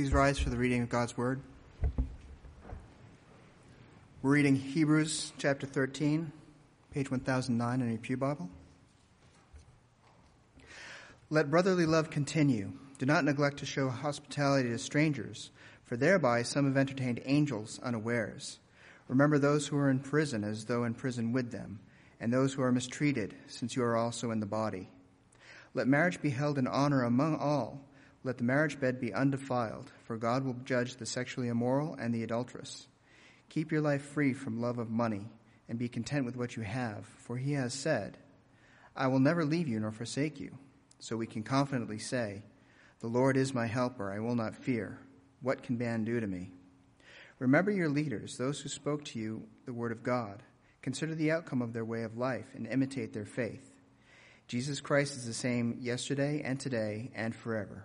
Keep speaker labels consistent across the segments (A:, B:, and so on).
A: Please rise for the reading of God's Word. We're reading Hebrews chapter 13, page 1009 in your Pew Bible. Let brotherly love continue. Do not neglect to show hospitality to strangers, for thereby some have entertained angels unawares. Remember those who are in prison as though in prison with them, and those who are mistreated, since you are also in the body. Let marriage be held in honor among all let the marriage bed be undefiled, for God will judge the sexually immoral and the adulterous. Keep your life free from love of money, and be content with what you have, for he has said, I will never leave you nor forsake you. So we can confidently say, The Lord is my helper, I will not fear. What can man do to me? Remember your leaders, those who spoke to you the word of God. Consider the outcome of their way of life and imitate their faith. Jesus Christ is the same yesterday and today and forever.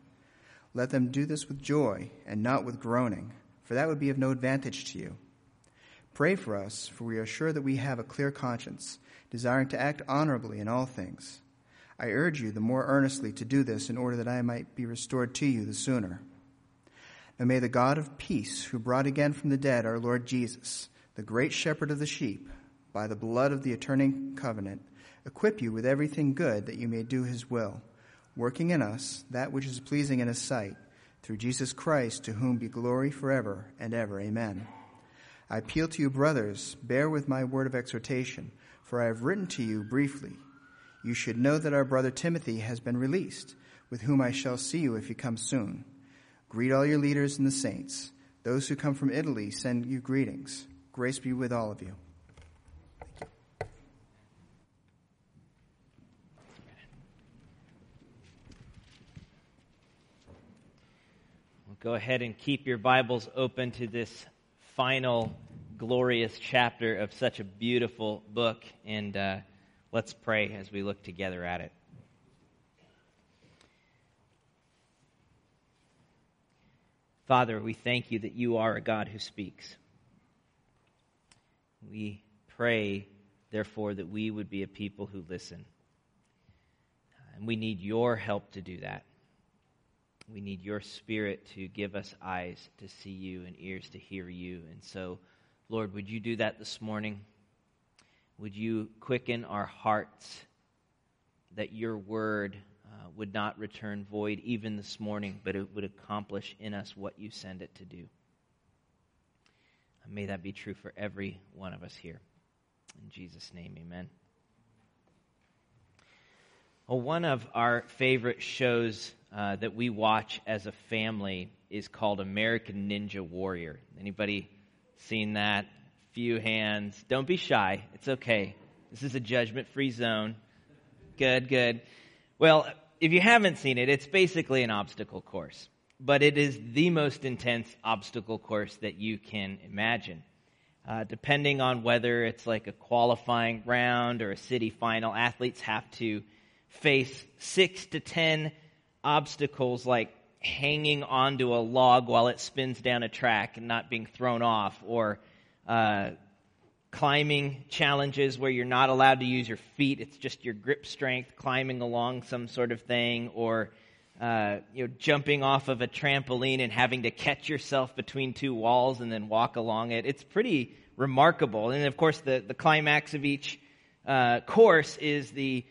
A: Let them do this with joy and not with groaning, for that would be of no advantage to you. Pray for us, for we are sure that we have a clear conscience, desiring to act honorably in all things. I urge you the more earnestly to do this in order that I might be restored to you the sooner. Now may the God of peace, who brought again from the dead our Lord Jesus, the great shepherd of the sheep, by the blood of the eternal covenant, equip you with everything good that you may do his will working in us that which is pleasing in his sight, through Jesus Christ, to whom be glory forever and ever. Amen. I appeal to you, brothers, bear with my word of exhortation, for I have written to you briefly. You should know that our brother Timothy has been released, with whom I shall see you if he comes soon. Greet all your leaders and the saints. Those who come from Italy send you greetings. Grace be with all of you.
B: Go ahead and keep your Bibles open to this final glorious chapter of such a beautiful book. And uh, let's pray as we look together at it. Father, we thank you that you are a God who speaks. We pray, therefore, that we would be a people who listen. And we need your help to do that. We need your spirit to give us eyes to see you and ears to hear you. And so, Lord, would you do that this morning? Would you quicken our hearts that your word uh, would not return void even this morning, but it would accomplish in us what you send it to do? May that be true for every one of us here. In Jesus' name, amen. Well, one of our favorite shows uh, that we watch as a family is called American Ninja Warrior. Anybody seen that? Few hands. Don't be shy. It's okay. This is a judgment free zone. Good, good. Well, if you haven't seen it, it's basically an obstacle course, but it is the most intense obstacle course that you can imagine. Uh, depending on whether it's like a qualifying round or a city final, athletes have to face six to ten obstacles like hanging onto a log while it spins down a track and not being thrown off, or uh, climbing challenges where you're not allowed to use your feet, it's just your grip strength climbing along some sort of thing, or uh, you know, jumping off of a trampoline and having to catch yourself between two walls and then walk along it. It's pretty remarkable. And of course, the, the climax of each uh, course is the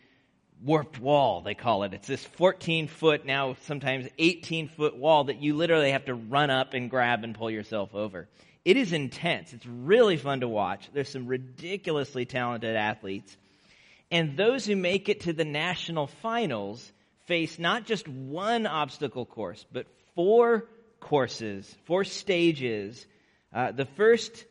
B: warped wall, they call it. It's this 14 foot, now sometimes 18 foot wall that you literally have to run up and grab and pull yourself over. It is intense. It's really fun to watch. There's some ridiculously talented athletes. And those who make it to the national finals face not just one obstacle course, but four courses, four stages. Uh, the first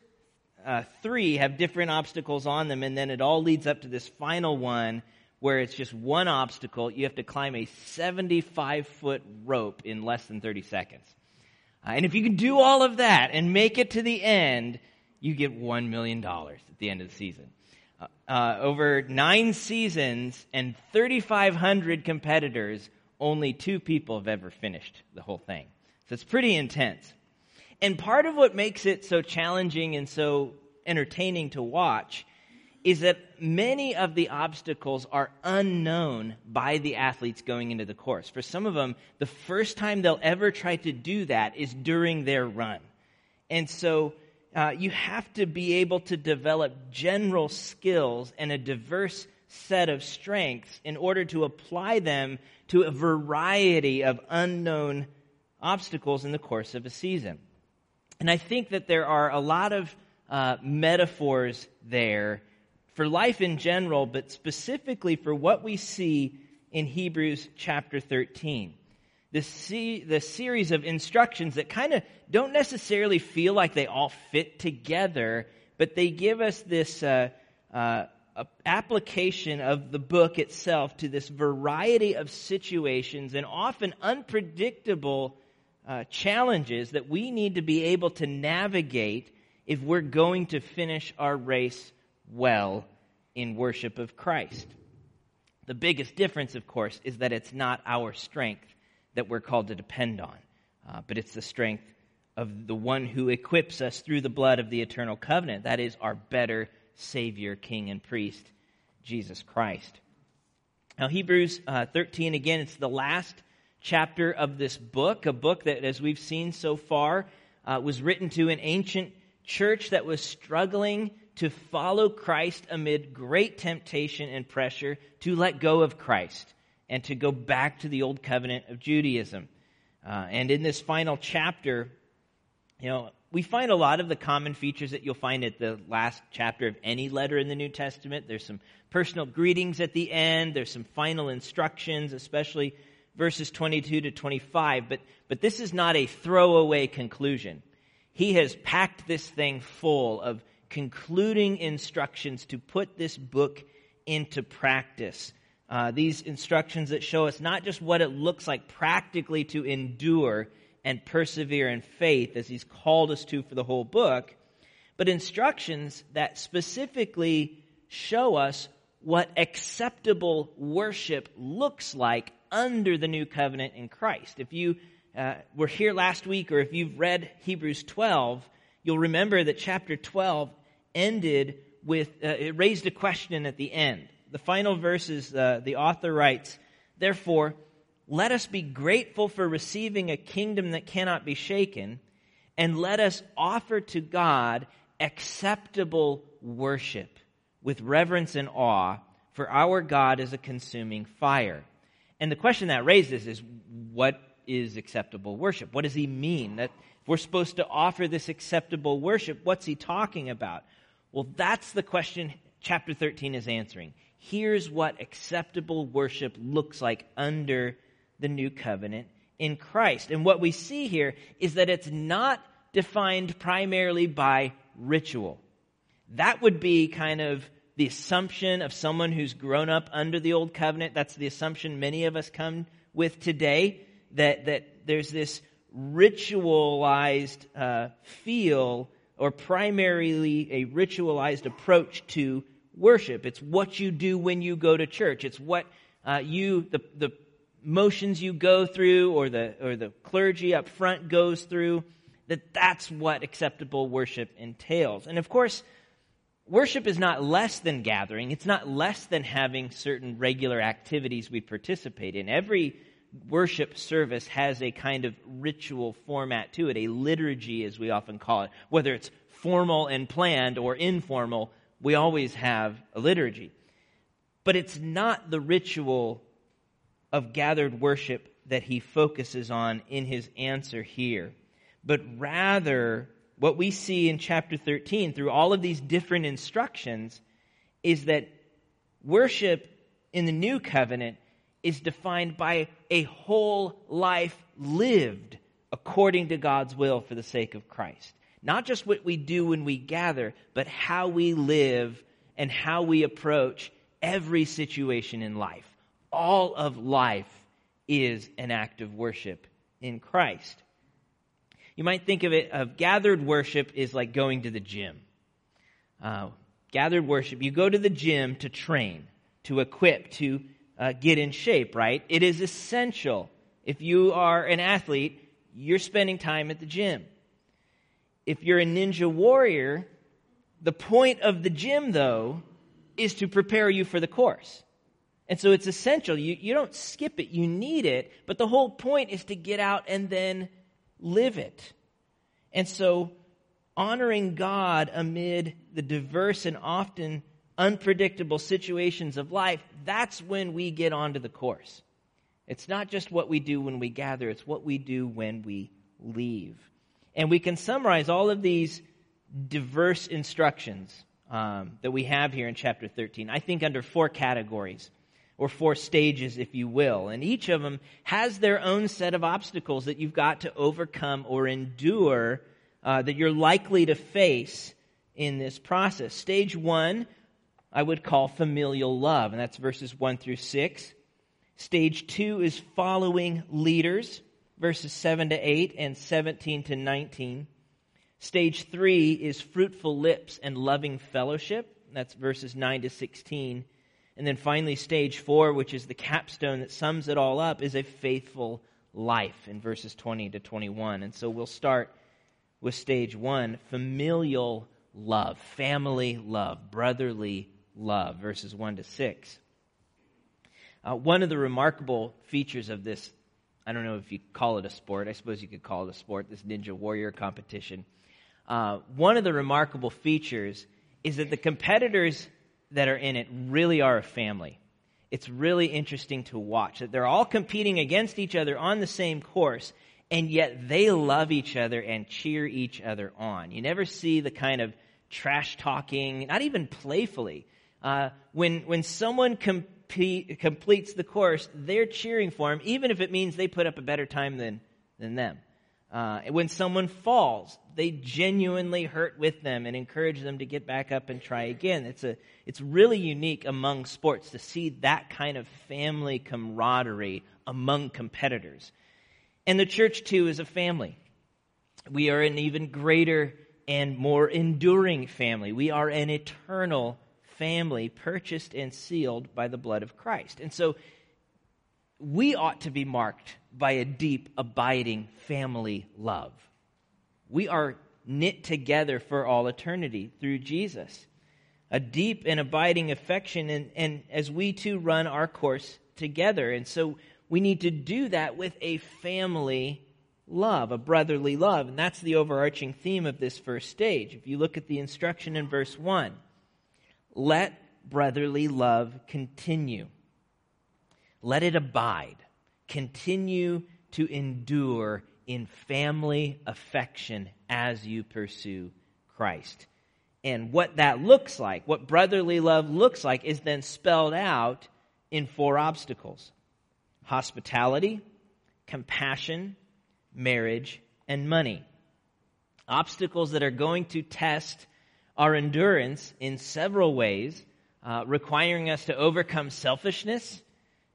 B: uh, three have different obstacles on them, and then it all leads up to this final one where it's just one obstacle. You have to climb a 75 foot rope in less than 30 seconds. Uh, and if you can do all of that and make it to the end, you get $1 million at the end of the season. Uh, uh over nine seasons and 3,500 competitors, only two people have ever finished the whole thing. So it's pretty intense. And part of what makes it so challenging and so entertaining to watch is that many of the obstacles are unknown by the athletes going into the course. For some of them, the first time they'll ever try to do that is during their run. And so uh, you have to be able to develop general skills and a diverse set of strengths in order to apply them to a variety of unknown obstacles in the course of a season. And I think that there are a lot of uh, metaphors there for life in general, but specifically for what we see in Hebrews chapter 13. The, see, series of instructions that kind of don't necessarily feel like they all fit together, but they give us this uh, uh, application of the book itself to this variety of situations and often unpredictable uh, challenges that we need to be able to navigate if we're going to finish our race well in worship of Christ. The biggest difference, of course, is that it's not our strength that we're called to depend on, uh, but it's the strength of the one who equips us through the blood of the eternal covenant. That is our better Savior, King, and Priest, Jesus Christ. Now, Hebrews uh, 13, again, it's the last chapter of this book, a book that, as we've seen so far, uh, was written to an ancient church that was struggling to follow Christ amid great temptation and pressure to let go of Christ and to go back to the old covenant of Judaism. Uh, and in this final chapter, you know, we find a lot of the common features that you'll find at the last chapter of any letter in the New Testament. There's some personal greetings at the end. There's some final instructions, especially verses 22 to 25. But, but this is not a throwaway conclusion. He has packed this thing full of concluding instructions to put this book into practice. Uh, these instructions that show us not just what it looks like practically to endure and persevere in faith, as he's called us to for the whole book, but instructions that specifically show us what acceptable worship looks like under the new covenant in Christ. If you uh, were here last week or if you've read Hebrews 12, you'll remember that chapter 12 ended with, uh, it raised a question at the end. The final verses, uh, the author writes, Therefore, let us be grateful for receiving a kingdom that cannot be shaken, and let us offer to God acceptable worship with reverence and awe, for our God is a consuming fire. And the question that raises is what is acceptable worship? What does he mean? That we're supposed to offer this acceptable worship, what's he talking about? Well, that's the question chapter 13 is answering. Here's what acceptable worship looks like under the new covenant in Christ. And what we see here is that it's not defined primarily by ritual. That would be kind of the assumption of someone who's grown up under the old covenant. That's the assumption many of us come with today that, that there's this ritualized uh, feel or primarily a ritualized approach to worship. It's what you do when you go to church. It's what uh, you, the, the motions you go through or the, or the clergy up front goes through, that that's what acceptable worship entails. And of course, worship is not less than gathering. It's not less than having certain regular activities we participate in. Every worship service has a kind of ritual format to it, a liturgy, as we often call it. Whether it's formal and planned or informal, we always have a liturgy. But it's not the ritual of gathered worship that he focuses on in his answer here, but rather what we see in chapter 13 through all of these different instructions is that worship in the new covenant is defined by a whole life lived according to God's will for the sake of Christ. Not just what we do when we gather, but how we live and how we approach every situation in life. All of life is an act of worship in Christ. You might think of it of gathered worship is like going to the gym. Uh, gathered worship, you go to the gym to train, to equip, to uh, get in shape, right? It is essential. If you are an athlete, you're spending time at the gym. If you're a ninja warrior, the point of the gym, though, is to prepare you for the course. And so it's essential. You, you don't skip it, you need it, but the whole point is to get out and then live it. And so honoring God amid the diverse and often unpredictable situations of life, that's when we get onto the course. It's not just what we do when we gather, it's what we do when we leave. And we can summarize all of these diverse instructions um, that we have here in chapter 13, I think, under four categories, or four stages, if you will. And each of them has their own set of obstacles that you've got to overcome or endure uh, that you're likely to face in this process. Stage one I would call familial love, and that's verses 1 through 6. Stage 2 is following leaders, verses 7 to 8 and 17 to 19. Stage 3 is fruitful lips and loving fellowship, that's verses 9 to 16. And then finally, stage 4, which is the capstone that sums it all up, is a faithful life in verses 20 to 21. And so we'll start with stage 1 familial love, family love, brotherly love, verses 1 to 6. Uh, one of the remarkable features of this, I don't know if you call it a sport, I suppose you could call it a sport, this Ninja Warrior competition. Uh, one of the remarkable features is that the competitors that are in it really are a family. It's really interesting to watch that they're all competing against each other on the same course, and yet they love each other and cheer each other on. You never see the kind of trash talking, not even playfully, uh, when, when someone compete, completes the course, they're cheering for them, even if it means they put up a better time than, than them. Uh, when someone falls, they genuinely hurt with them and encourage them to get back up and try again. It's, a, it's really unique among sports to see that kind of family camaraderie among competitors. And the church, too, is a family. We are an even greater and more enduring family. We are an eternal family purchased and sealed by the blood of Christ. And so we ought to be marked by a deep, abiding family love. We are knit together for all eternity through Jesus. A deep and abiding affection, and, and as we too run our course together. And so we need to do that with a family love, a brotherly love. And that's the overarching theme of this first stage. If you look at the instruction in verse 1, let brotherly love continue. Let it abide. Continue to endure in family affection as you pursue Christ. And what that looks like, what brotherly love looks like, is then spelled out in four obstacles hospitality, compassion, marriage, and money. Obstacles that are going to test our endurance in several ways, uh, requiring us to overcome selfishness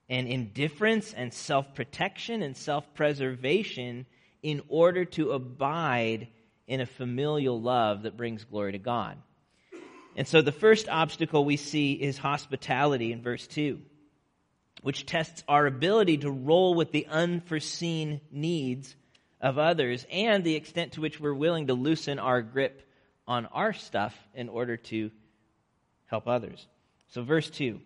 B: and indifference and self protection and self preservation in order to abide in a familial love that brings glory to God. And so the first obstacle we see is hospitality in verse 2, which tests our ability to roll with the unforeseen needs of others and the extent to which we're willing to loosen our grip on our stuff in order to help others. So, verse 2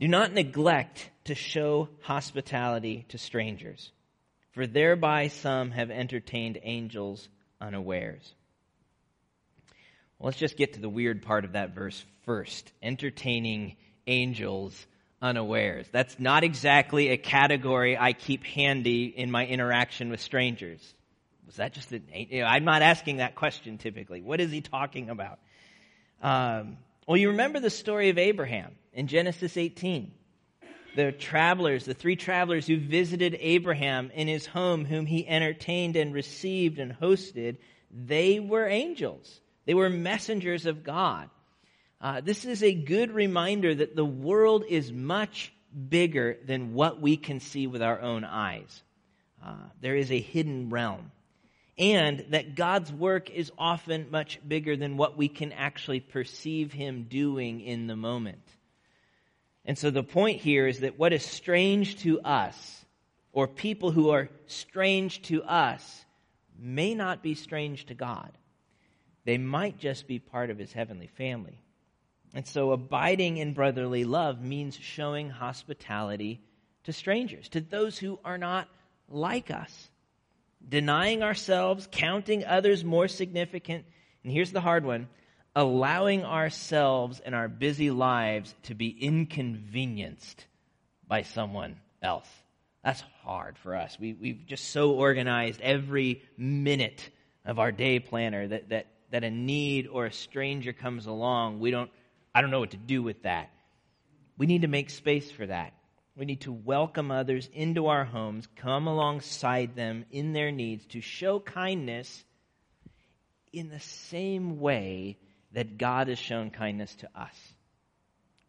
B: Do not neglect to show hospitality to strangers, for thereby some have entertained angels unawares. Well, let's just get to the weird part of that verse first entertaining angels unawares. That's not exactly a category I keep handy in my interaction with strangers. Was that just an, you know, I'm not asking that question typically. What is he talking about? Um, well, you remember the story of Abraham in Genesis 18. The travelers, the three travelers who visited Abraham in his home, whom he entertained and received and hosted, they were angels. They were messengers of God. Uh, this is a good reminder that the world is much bigger than what we can see with our own eyes. Uh, there is a hidden realm. And that God's work is often much bigger than what we can actually perceive Him doing in the moment. And so the point here is that what is strange to us, or people who are strange to us, may not be strange to God. They might just be part of His heavenly family. And so abiding in brotherly love means showing hospitality to strangers, to those who are not like us. Denying ourselves, counting others more significant, and here's the hard one allowing ourselves and our busy lives to be inconvenienced by someone else. That's hard for us. We, we've just so organized every minute of our day planner that, that, that a need or a stranger comes along, we don't I don't know what to do with that. We need to make space for that. We need to welcome others into our homes, come alongside them in their needs, to show kindness in the same way that God has shown kindness to us.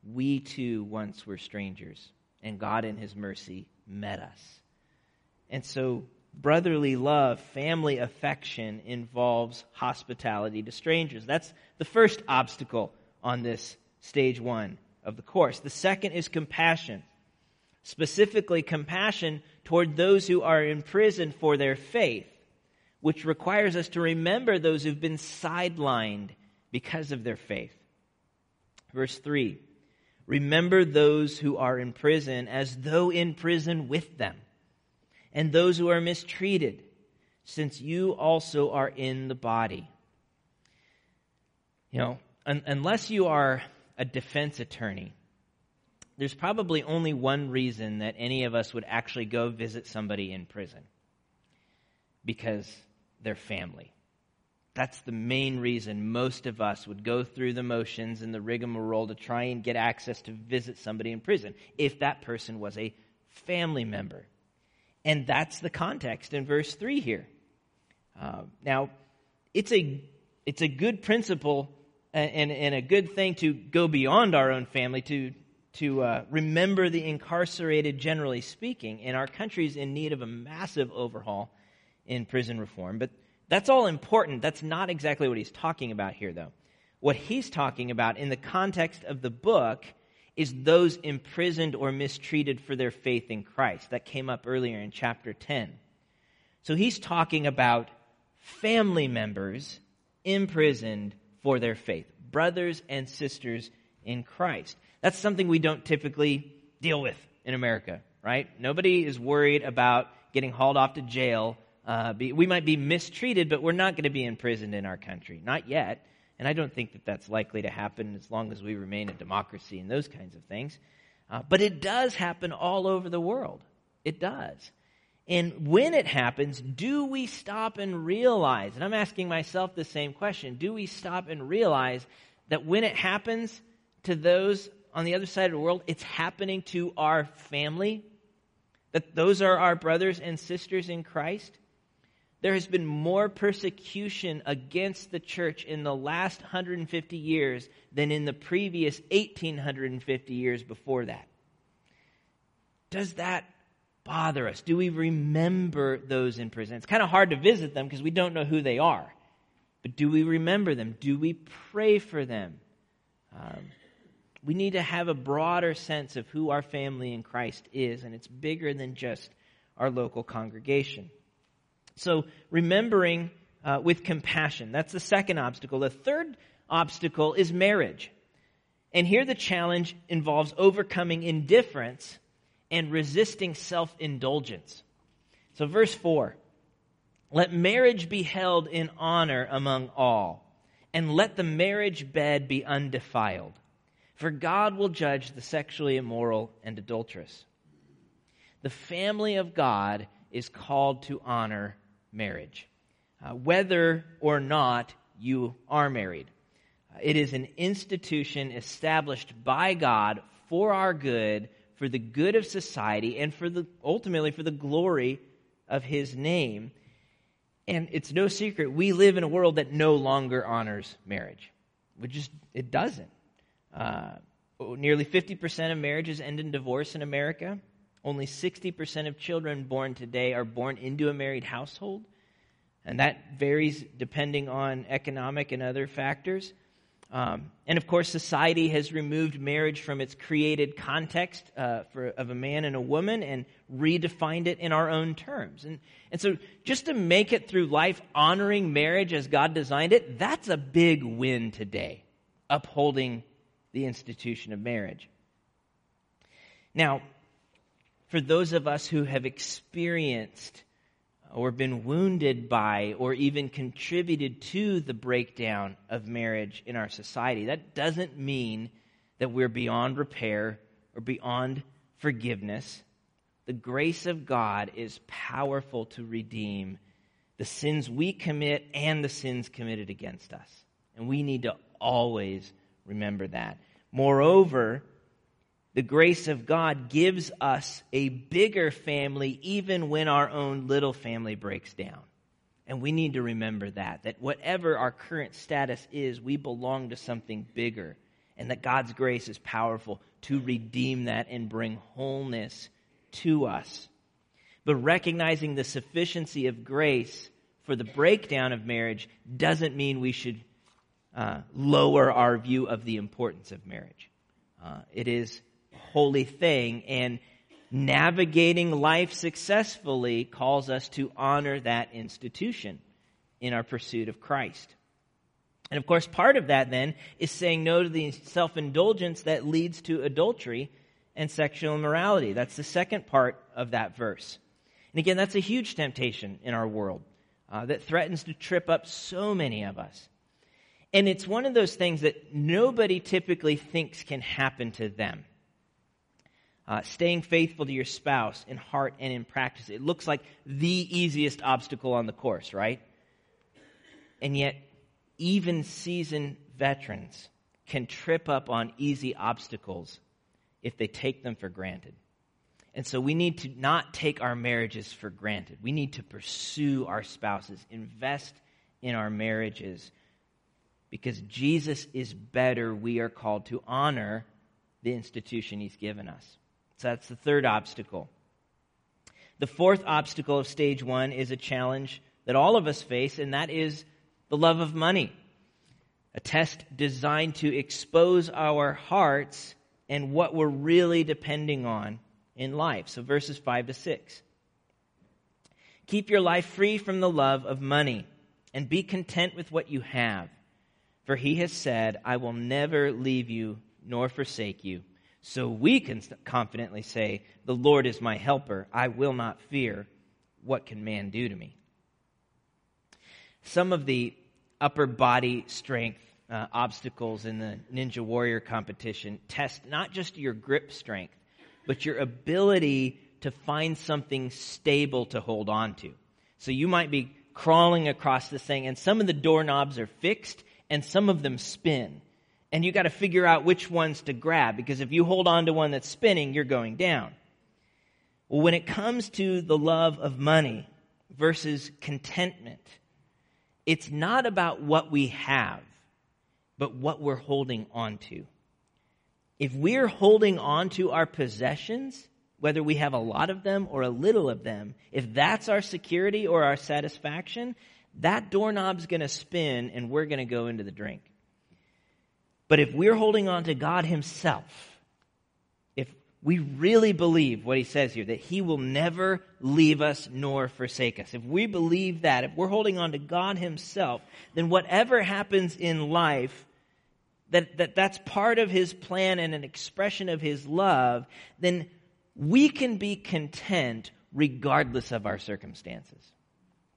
B: We too once were strangers, and God in His mercy met us. And so, brotherly love, family affection involves hospitality to strangers. That's the first obstacle on this stage one of the course. The second is compassion, specifically compassion toward those who are in prison for their faith, which requires us to remember those who've been sidelined because of their faith. Verse 3 Remember those who are in prison as though in prison with them, and those who are mistreated, since you also are in the body. You know, un- unless you are a defense attorney, there's probably only one reason that any of us would actually go visit somebody in prison because they're family. That's the main reason most of us would go through the motions and the rigmarole to try and get access to visit somebody in prison if that person was a family member. And that's the context in verse 3 here. Uh, now, it's a, it's a good principle and, and a good thing to go beyond our own family, to, to uh, remember the incarcerated, generally speaking. And our country's in need of a massive overhaul in prison reform. But that's all important. That's not exactly what he's talking about here, though. What he's talking about in the context of the book is those imprisoned or mistreated for their faith in Christ. That came up earlier in chapter 10. So he's talking about family members imprisoned for their faith, brothers and sisters in Christ. That's something we don't typically deal with in America, right? Nobody is worried about getting hauled off to jail. Uh, be, we might be mistreated, but we're not going to be imprisoned in our country. Not yet. And I don't think that that's likely to happen as long as we remain a democracy and those kinds of things. Uh, but it does happen all over the world. It does. And when it happens, do we stop and realize? And I'm asking myself the same question. Do we stop and realize that when it happens to those on the other side of the world, it's happening to our family? That those are our brothers and sisters in Christ? There has been more persecution against the church in the last 150 years than in the previous 1850 years before that. Does that bother us? Do we remember those in prison? It's kind of hard to visit them because we don't know who they are. But do we remember them? Do we pray for them? Um, we need to have a broader sense of who our family in Christ is, and it's bigger than just our local congregation. So, remembering uh, with compassion, that's the second obstacle. The third obstacle is marriage. And here the challenge involves overcoming indifference and resisting self indulgence. So, verse 4 Let marriage be held in honor among all, and let the marriage bed be undefiled. For God will judge the sexually immoral and adulterous. The family of God is called to honor marriage, uh, whether or not you are married. Uh, it is an institution established by God for our good, for the good of society, and for the ultimately for the glory of His name. And it's no secret we live in a world that no longer honors marriage. We just it doesn't. Uh, nearly 50% of marriages end in divorce in America. Only 60% of children born today are born into a married household. And that varies depending on economic and other factors. Um, and of course, society has removed marriage from its created context uh, for, of a man and a woman and redefined it in our own terms. And, and so, just to make it through life honoring marriage as God designed it, that's a big win today, upholding the institution of marriage. Now, for those of us who have experienced or been wounded by or even contributed to the breakdown of marriage in our society, that doesn't mean that we're beyond repair or beyond forgiveness. The grace of God is powerful to redeem the sins we commit and the sins committed against us. And we need to always remember that. Moreover, the grace of God gives us a bigger family even when our own little family breaks down. And we need to remember that, that whatever our current status is, we belong to something bigger. And that God's grace is powerful to redeem that and bring wholeness to us. But recognizing the sufficiency of grace for the breakdown of marriage doesn't mean we should uh, lower our view of the importance of marriage. Uh, it is a holy thing, and navigating life successfully calls us to honor that institution in our pursuit of Christ. And of course, part of that then is saying no to the self indulgence that leads to adultery and sexual immorality. That's the second part of that verse. And again, that's a huge temptation in our world uh, that threatens to trip up so many of us. And it's one of those things that nobody typically thinks can happen to them uh, staying faithful to your spouse in heart and in practice. It looks like the easiest obstacle on the course, right? And yet, even seasoned veterans can trip up on easy obstacles if they take them for granted. And so we need to not take our marriages for granted. We need to pursue our spouses, invest in our marriages. Because Jesus is better, we are called to honor the institution he's given us. So that's the third obstacle. The fourth obstacle of stage one is a challenge that all of us face, and that is the love of money. A test designed to expose our hearts and what we're really depending on in life. So, verses 5 to 6. Keep your life free from the love of money and be content with what you have. For he has said, I will never leave you nor forsake you. So we can confidently say, The Lord is my helper. I will not fear. What can man do to me? Some of the upper body strength uh, obstacles in the Ninja Warrior competition test not just your grip strength, but your ability to find something stable to hold on to. So you might be crawling across this thing, and some of the doorknobs are fixed, and some of them spin and you got to figure out which ones to grab because if you hold on to one that's spinning, you're going down. Well, when it comes to the love of money versus contentment, it's not about what we have, but what we're holding on to. If we're holding on to our possessions, whether we have a lot of them or a little of them, if that's our security or our satisfaction, that doorknob's going to spin and we're going to go into the drink. But if we're holding on to God Himself, if we really believe what He says here, that He will never leave us nor forsake us, if we believe that, if we're holding on to God Himself, then whatever happens in life, that, that that's part of His plan and an expression of His love, then we can be content regardless of our circumstances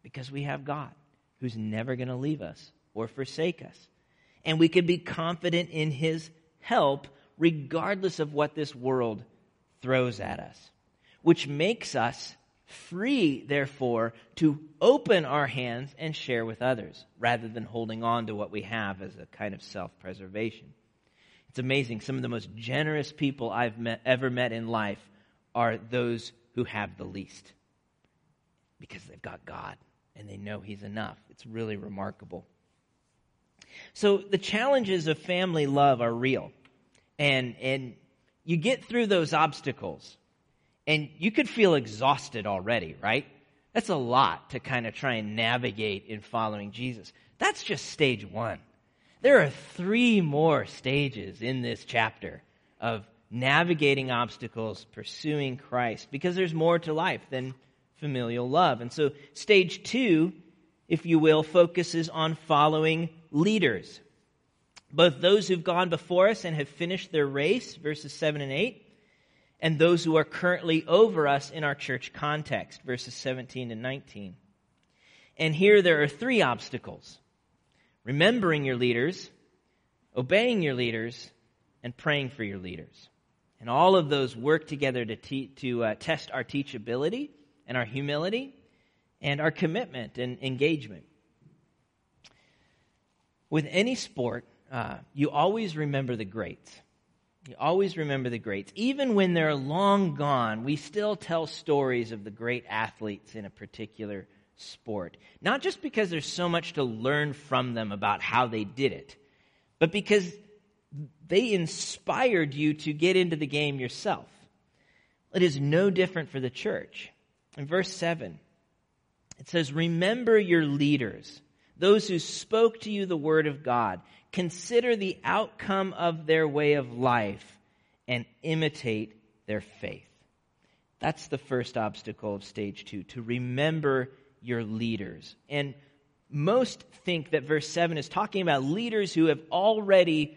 B: because we have God who's never going to leave us or forsake us and we can be confident in his help regardless of what this world throws at us, which makes us free, therefore, to open our hands and share with others rather than holding on to what we have as a kind of self preservation. It's amazing. Some of the most generous people I've met, ever met in life are those who have the least because they've got God and they know He's enough. It's really remarkable. So the challenges of family love are real. And, and you get through those obstacles and you could feel exhausted already, right? That's a lot to kind of try and navigate in following Jesus. That's just stage one. There are three more stages in this chapter of navigating obstacles, pursuing Christ, because there's more to life than familial love. And so, stage two, if you will, focuses on following leaders. Both those who've gone before us and have finished their race, verses 7 and 8, and those who are currently over us in our church context, verses 17 and 19. And here there are three obstacles remembering your leaders, obeying your leaders, and praying for your leaders. And all of those work together to, te- to uh, test our teachability and our humility and our commitment and engagement. With any sport, uh, you always remember the greats. You always remember the greats. Even when they're long gone, we still tell stories of the great athletes in a particular sport. Not just because there's so much to learn from them about how they did it, but because they inspired you to get into the game yourself. It is no different for the church. In verse 7, it says, Remember your leaders, those who spoke to you the word of God. Consider the outcome of their way of life and imitate their faith. That's the first obstacle of stage two, to remember your leaders. And most think that verse 7 is talking about leaders who have already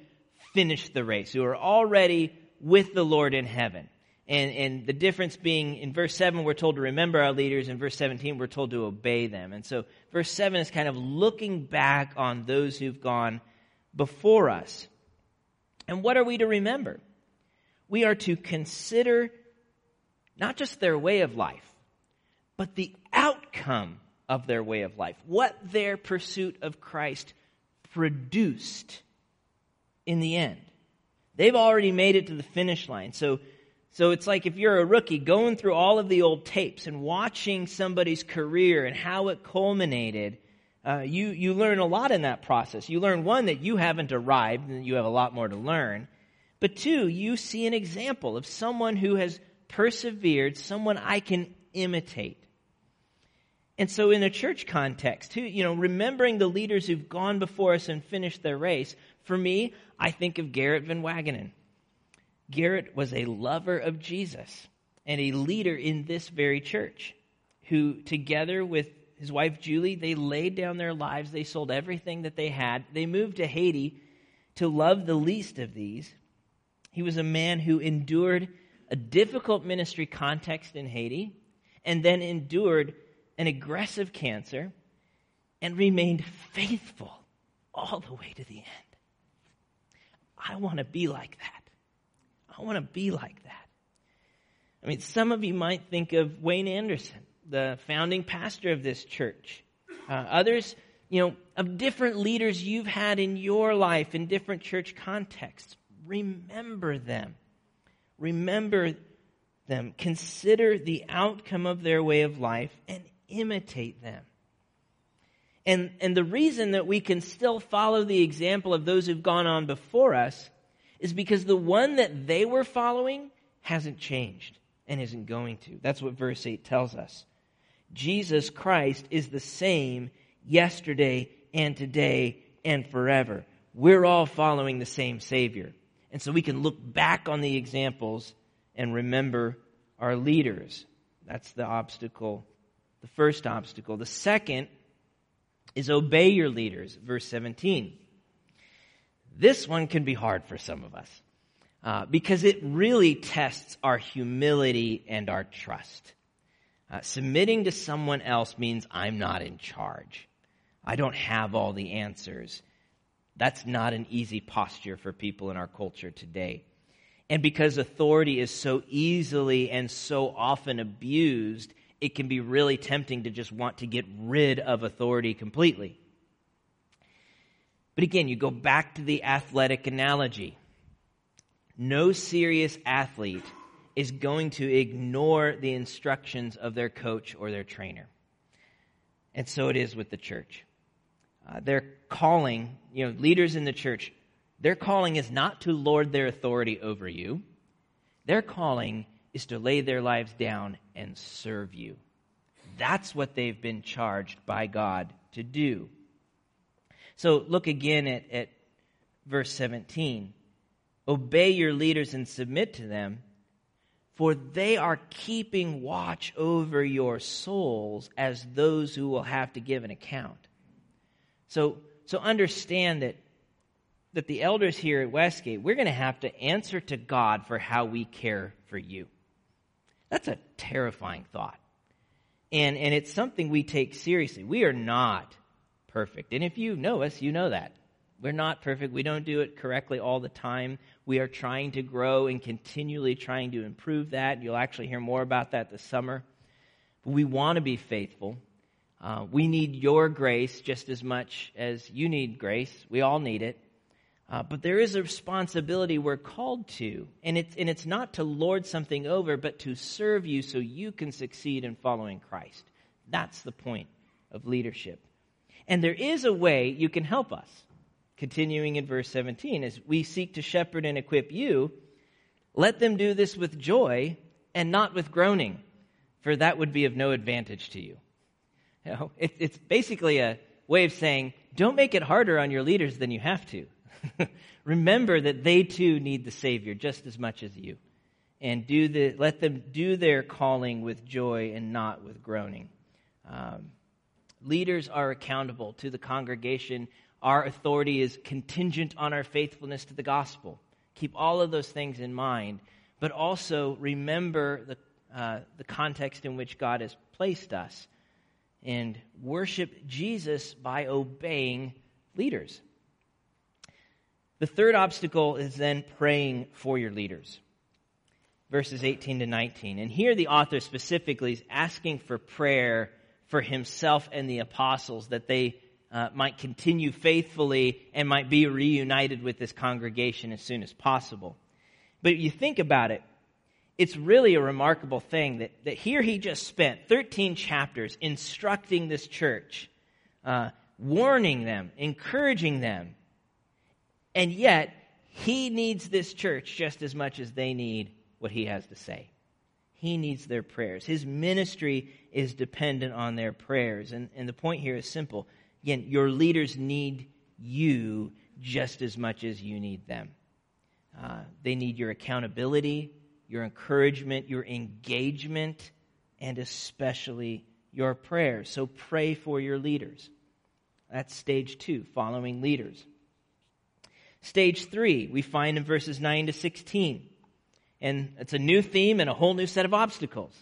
B: finished the race, who are already with the Lord in heaven. And, and the difference being in verse 7, we're told to remember our leaders. In verse 17, we're told to obey them. And so verse 7 is kind of looking back on those who've gone before us. And what are we to remember? We are to consider not just their way of life, but the outcome of their way of life, what their pursuit of Christ produced in the end. They've already made it to the finish line. So so it's like if you're a rookie going through all of the old tapes and watching somebody's career and how it culminated, uh, you, you learn a lot in that process. You learn one, that you haven't arrived and you have a lot more to learn. But two, you see an example of someone who has persevered, someone I can imitate. And so in a church context, too, you know, remembering the leaders who've gone before us and finished their race, for me, I think of Garrett Van Wagenen. Gerrit was a lover of Jesus and a leader in this very church who, together with his wife Julie, they laid down their lives. They sold everything that they had. They moved to Haiti to love the least of these. He was a man who endured a difficult ministry context in Haiti and then endured an aggressive cancer and remained faithful all the way to the end. I want to be like that. I want to be like that. I mean, some of you might think of Wayne Anderson, the founding pastor of this church. Uh, others, you know, of different leaders you've had in your life in different church contexts. Remember them. Remember them. Consider the outcome of their way of life and imitate them. And, and the reason that we can still follow the example of those who've gone on before us is because the one that they were following hasn't changed and isn't going to. That's what verse 8 tells us. Jesus Christ is the same yesterday and today and forever. We're all following the same Savior. And so we can look back on the examples and remember our leaders. That's the obstacle, the first obstacle. The second is obey your leaders, verse 17. This one can be hard for some of us uh, because it really tests our humility and our trust. Uh, submitting to someone else means I'm not in charge. I don't have all the answers. That's not an easy posture for people in our culture today. And because authority is so easily and so often abused, it can be really tempting to just want to get rid of authority completely. But again, you go back to the athletic analogy. No serious athlete is going to ignore the instructions of their coach or their trainer. And so it is with the church. Uh, their calling, you know, leaders in the church, their calling is not to lord their authority over you. Their calling is to lay their lives down and serve you. That's what they've been charged by God to do. So look again at, at verse 17. Obey your leaders and submit to them, for they are keeping watch over your souls as those who will have to give an account. So, so understand that, that the elders here at Westgate, we're going to have to answer to God for how we care for you. That's a terrifying thought. And, and it's something we take seriously. We are not perfect. And if you know us, you know that. We're not perfect. We don't do it correctly all the time. We are trying to grow and continually trying to improve that. You'll actually hear more about that this summer. But we want to be faithful. Uh, we need your grace just as much as you need grace. We all need it. Uh, but there is a responsibility we're called to. And it's, and it's not to lord something over, but to serve you so you can succeed in following Christ. That's the point of leadership. And there is a way you can help us. Continuing in verse 17, as we seek to shepherd and equip you, let them do this with joy and not with groaning, for that would be of no advantage to you. you know, it, it's basically a way of saying, don't make it harder on your leaders than you have to. Remember that they too need the Savior just as much as you. And do the, let them do their calling with joy and not with groaning. Um, leaders are accountable to the congregation our authority is contingent on our faithfulness to the gospel. Keep all of those things in mind, but also remember the, uh, the context in which God has placed us and worship Jesus by obeying leaders. The third obstacle is then praying for your leaders. Verses 18 to 19. And here the author specifically is asking for prayer for himself and the apostles that they uh, might continue faithfully and might be reunited with this congregation as soon as possible. But you think about it, it's really a remarkable thing that, that here he just spent 13 chapters instructing this church, uh, warning them, encouraging them, and yet he needs this church just as much as they need what he has to say. He needs their prayers. His ministry is dependent on their prayers. And, and the point here is simple Again, your leaders need you just as much as you need them. Uh, they need your accountability, your encouragement, your engagement, and especially your prayers. So pray for your leaders. That's stage two, following leaders. Stage three, we find in verses 9 to 16. And it's a new theme and a whole new set of obstacles.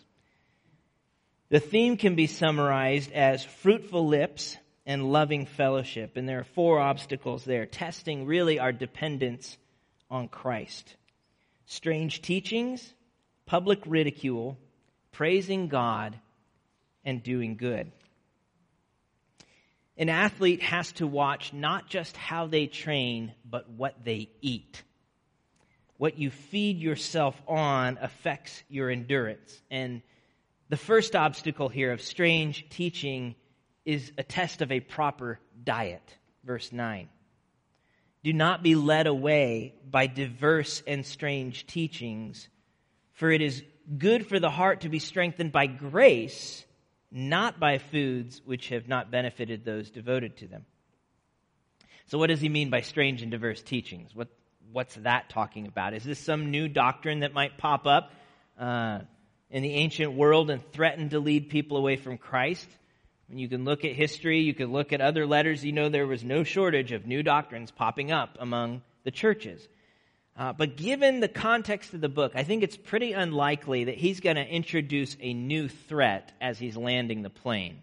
B: The theme can be summarized as fruitful lips and loving fellowship. And there are four obstacles there, testing really our dependence on Christ. Strange teachings, public ridicule, praising God, and doing good. An athlete has to watch not just how they train, but what they eat. What you feed yourself on affects your endurance. And the first obstacle here of strange teaching is a test of a proper diet. Verse 9. Do not be led away by diverse and strange teachings, for it is good for the heart to be strengthened by grace, not by foods which have not benefited those devoted to them. So, what does he mean by strange and diverse teachings? What, what's that talking about? Is this some new doctrine that might pop up uh, in the ancient world and threaten to lead people away from Christ? When you can look at history, you can look at other letters, you know there was no shortage of new doctrines popping up among the churches. Uh, but given the context of the book, I think it's pretty unlikely that he's going to introduce a new threat as he's landing the plane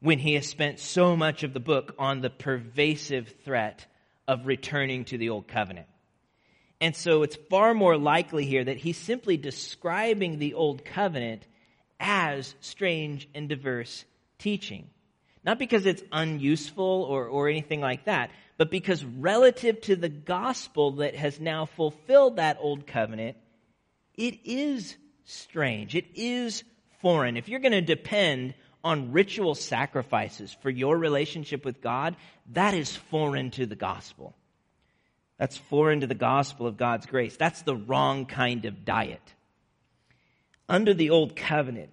B: when he has spent so much of the book on the pervasive threat of returning to the old covenant. And so it's far more likely here that he's simply describing the old covenant as strange and diverse teaching. Not because it's unuseful or, or anything like that, but because relative to the gospel that has now fulfilled that old covenant, it is strange. It is foreign. If you're going to depend on ritual sacrifices for your relationship with God, that is foreign to the gospel. That's foreign to the gospel of God's grace. That's the wrong kind of diet. Under the old covenant,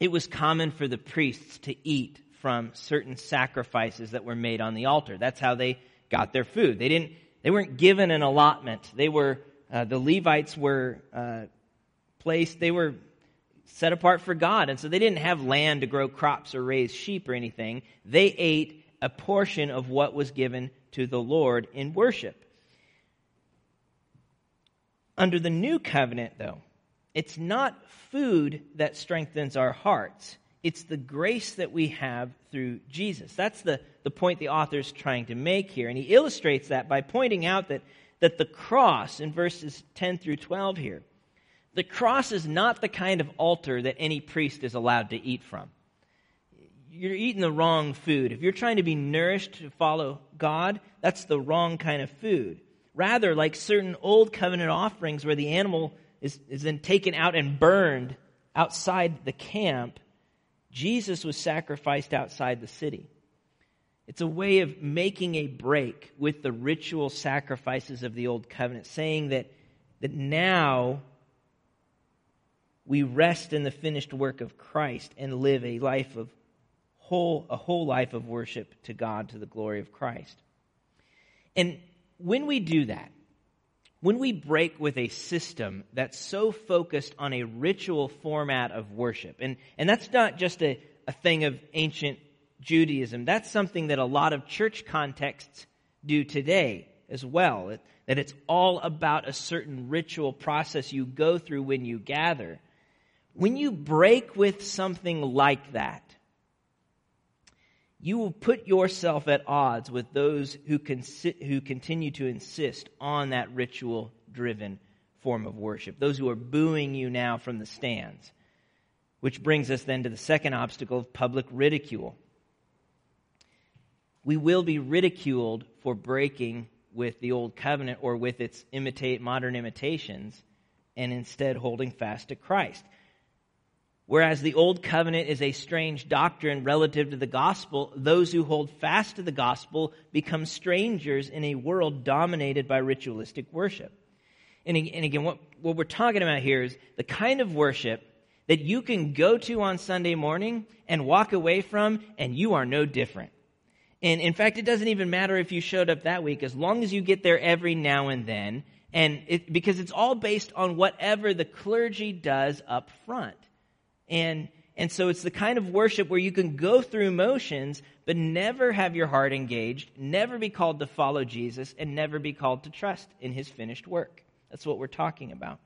B: it was common for the priests to eat from certain sacrifices that were made on the altar. That's how they got their food. They didn't, they weren't given an allotment. They were, uh, the Levites were uh, placed, they were set apart for God. And so they didn't have land to grow crops or raise sheep or anything. They ate a portion of what was given to the Lord in worship. Under the new covenant, though, it's not food that strengthens our hearts. It's the grace that we have through Jesus. That's the, the point the author is trying to make here. And he illustrates that by pointing out that, that the cross in verses 10 through 12 here, the cross is not the kind of altar that any priest is allowed to eat from. You're eating the wrong food. If you're trying to be nourished to follow God, that's the wrong kind of food. Rather, like certain old covenant offerings where the animal is, is then taken out and burned outside the camp, Jesus was sacrificed outside the city. It's a way of making a break with the ritual sacrifices of the old covenant, saying that, that now we rest in the finished work of Christ and live a life of whole, a whole life of worship to God to the glory of Christ. And when we do that, when we break with a system that's so focused on a ritual format of worship, and, and that's not just a, a thing of ancient Judaism, that's something that a lot of church contexts do today as well. It, that it's all about a certain ritual process you go through when you gather. When you break with something like that, you will put yourself at odds with those who, consi- who continue to insist on that ritual driven form of worship, those who are booing you now from the stands. Which brings us then to the second obstacle of public ridicule. We will be ridiculed for breaking with the old covenant or with its imitate modern imitations and instead holding fast to Christ. Whereas the old covenant is a strange doctrine relative to the gospel, those who hold fast to the gospel become strangers in a world dominated by ritualistic worship. And, again, what, what we're talking about here is the kind of worship that you can go to on Sunday morning and walk away from, and you are no different. And in fact, it doesn't even matter if you showed up that week, as long as you get there every now and then, and it, because it's all based on whatever the clergy does up front. And, and so it's the kind of worship where you can go through motions, but never have your heart engaged, never be called to follow Jesus, and never be called to trust in his finished work. That's what we're talking about.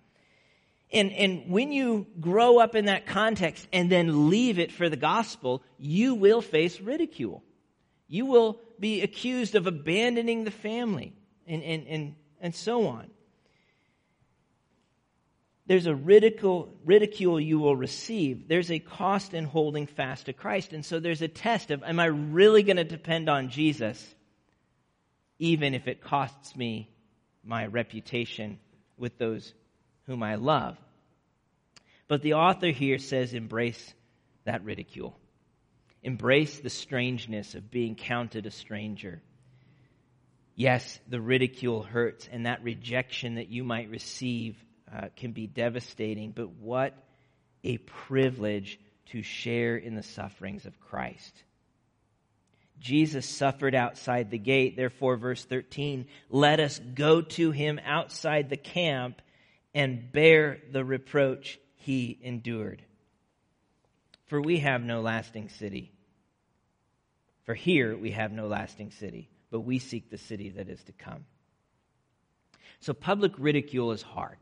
B: And, and when you grow up in that context and then leave it for the gospel, you will face ridicule. You will be accused of abandoning the family and, and, and, and so on there's a ridicule, ridicule you will receive. There's a cost in holding fast to Christ. And so there's a test of, am I really going to depend on Jesus, even if it costs me my reputation with those whom I love? But the author here says, embrace that ridicule. Embrace the strangeness of being counted a stranger. Yes, the ridicule hurts, and that rejection that you might receive uh, can be devastating, but what a privilege to share in the sufferings of Christ. Jesus suffered outside the gate. Therefore, verse 13, let us go to him outside the camp and bear the reproach he endured. For we have no lasting city. For here we have no lasting city, but we seek the city that is to come. So public ridicule is hard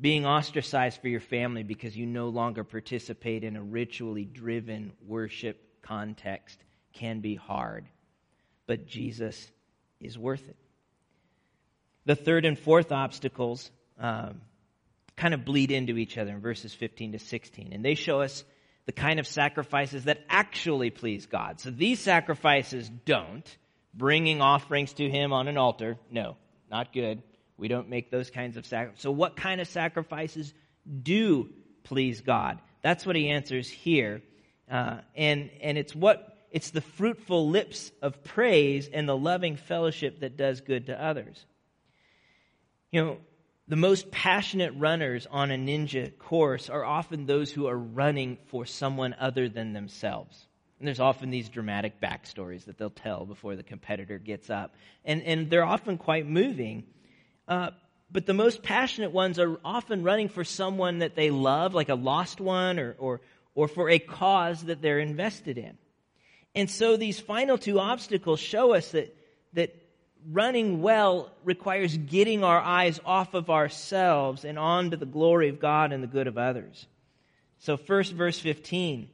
B: being ostracized for your family because you no longer participate in a ritually driven worship context can be hard, but Jesus is worth it. The third and fourth obstacles um, kind of bleed into each other in verses 15 to 16. And they show us the kind of sacrifices that actually please God. So these sacrifices don't. Bringing offerings to Him on an altar, no, not good. We don't make those kinds of sacrifices. So what kind of sacrifices do please God? That's what he answers here. Uh, and, and it's what, it's the fruitful lips of praise and the loving fellowship that does good to others. You know, the most passionate runners on a ninja course are often those who are running for someone other than themselves. And there's often these dramatic backstories that they'll tell before the competitor gets up. And, and they're often quite moving. Uh, but the most passionate ones are often running for someone that they love, like a lost one, or, or, or for a cause that they're invested in. And so these final two obstacles show us that, that running well requires getting our eyes off of ourselves and onto the glory of God and the good of others. So, first, verse 15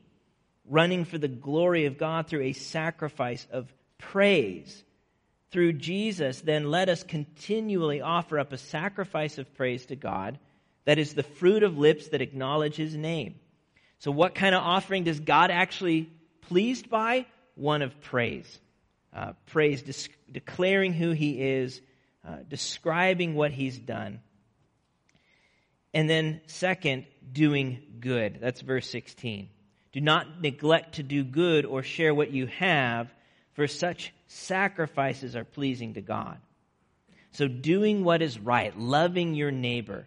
B: running for the glory of God through a sacrifice of praise. Through Jesus, then let us continually offer up a sacrifice of praise to God that is the fruit of lips that acknowledge his name. So, what kind of offering does God actually pleased by? One of praise uh, praise, declaring who he is, uh, describing what he's done. And then, second, doing good. That's verse 16. Do not neglect to do good or share what you have, for such sacrifices are pleasing to God. So, doing what is right, loving your neighbor,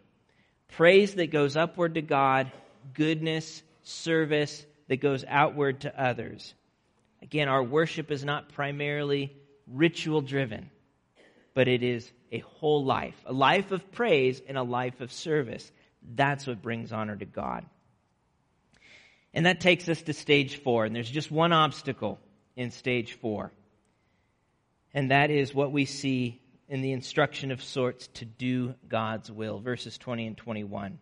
B: praise that goes upward to God, goodness, service that goes outward to others. Again, our worship is not primarily ritual driven, but it is a whole life, a life of praise and a life of service. That's what brings honor to God. And that takes us to stage four. And there's just one obstacle in stage four. And that is what we see in the instruction of sorts to do God's will, verses 20 and 21.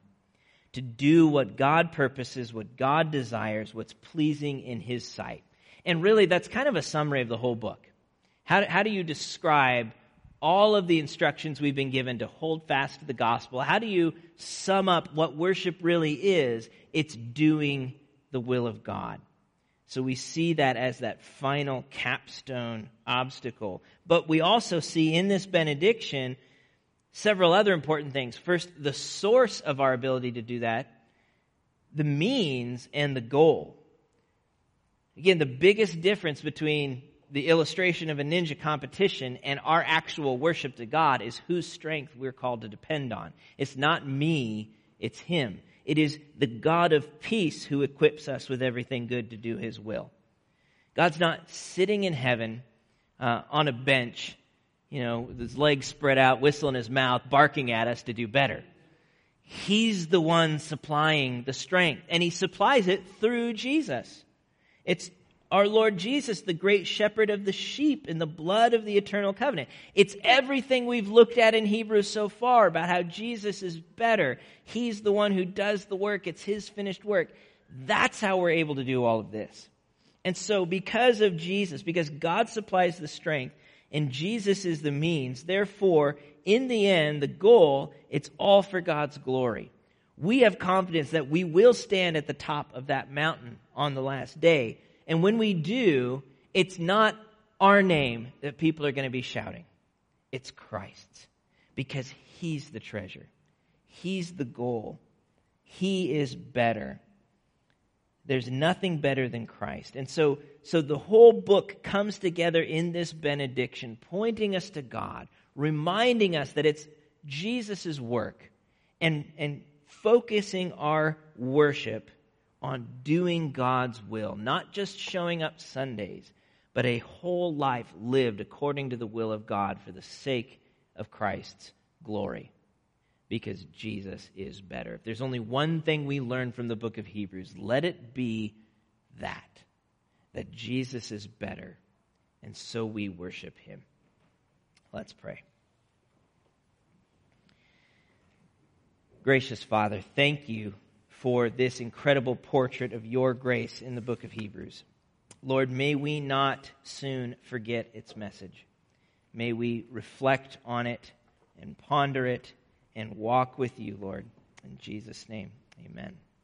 B: To do what God purposes, what God desires, what's pleasing in His sight. And really, that's kind of a summary of the whole book. How, how do you describe all of the instructions we've been given to hold fast to the gospel? How do you sum up what worship really is? It's doing the will of God. So we see that as that final capstone obstacle. But we also see in this benediction several other important things. First, the source of our ability to do that, the means, and the goal. Again, the biggest difference between the illustration of a ninja competition and our actual worship to God is whose strength we're called to depend on. It's not me, it's Him. It is the God of peace who equips us with everything good to do His will. God's not sitting in heaven uh, on a bench, you know, with his legs spread out, whistle in his mouth, barking at us to do better. He's the one supplying the strength, and He supplies it through Jesus. It's our Lord Jesus, the great shepherd of the sheep in the blood of the eternal covenant. It's everything we've looked at in Hebrews so far about how Jesus is better. He's the one who does the work. It's his finished work. That's how we're able to do all of this. And so because of Jesus, because God supplies the strength and Jesus is the means, therefore, in the end, the goal, it's all for God's glory. We have confidence that we will stand at the top of that mountain on the last day. And when we do, it's not our name that people are going to be shouting. It's Christ's. Because He's the treasure. He's the goal. He is better. There's nothing better than Christ. And so, so the whole book comes together in this benediction, pointing us to God, reminding us that it's Jesus' work, and, and focusing our worship on doing God's will, not just showing up Sundays, but a whole life lived according to the will of God for the sake of Christ's glory. Because Jesus is better. If there's only one thing we learn from the book of Hebrews, let it be that. That Jesus is better. And so we worship him. Let's pray. Gracious Father, thank you for this incredible portrait of your grace in the book of Hebrews. Lord, may we not soon forget its message. May we reflect on it and ponder it and walk with you, Lord. In Jesus' name, amen.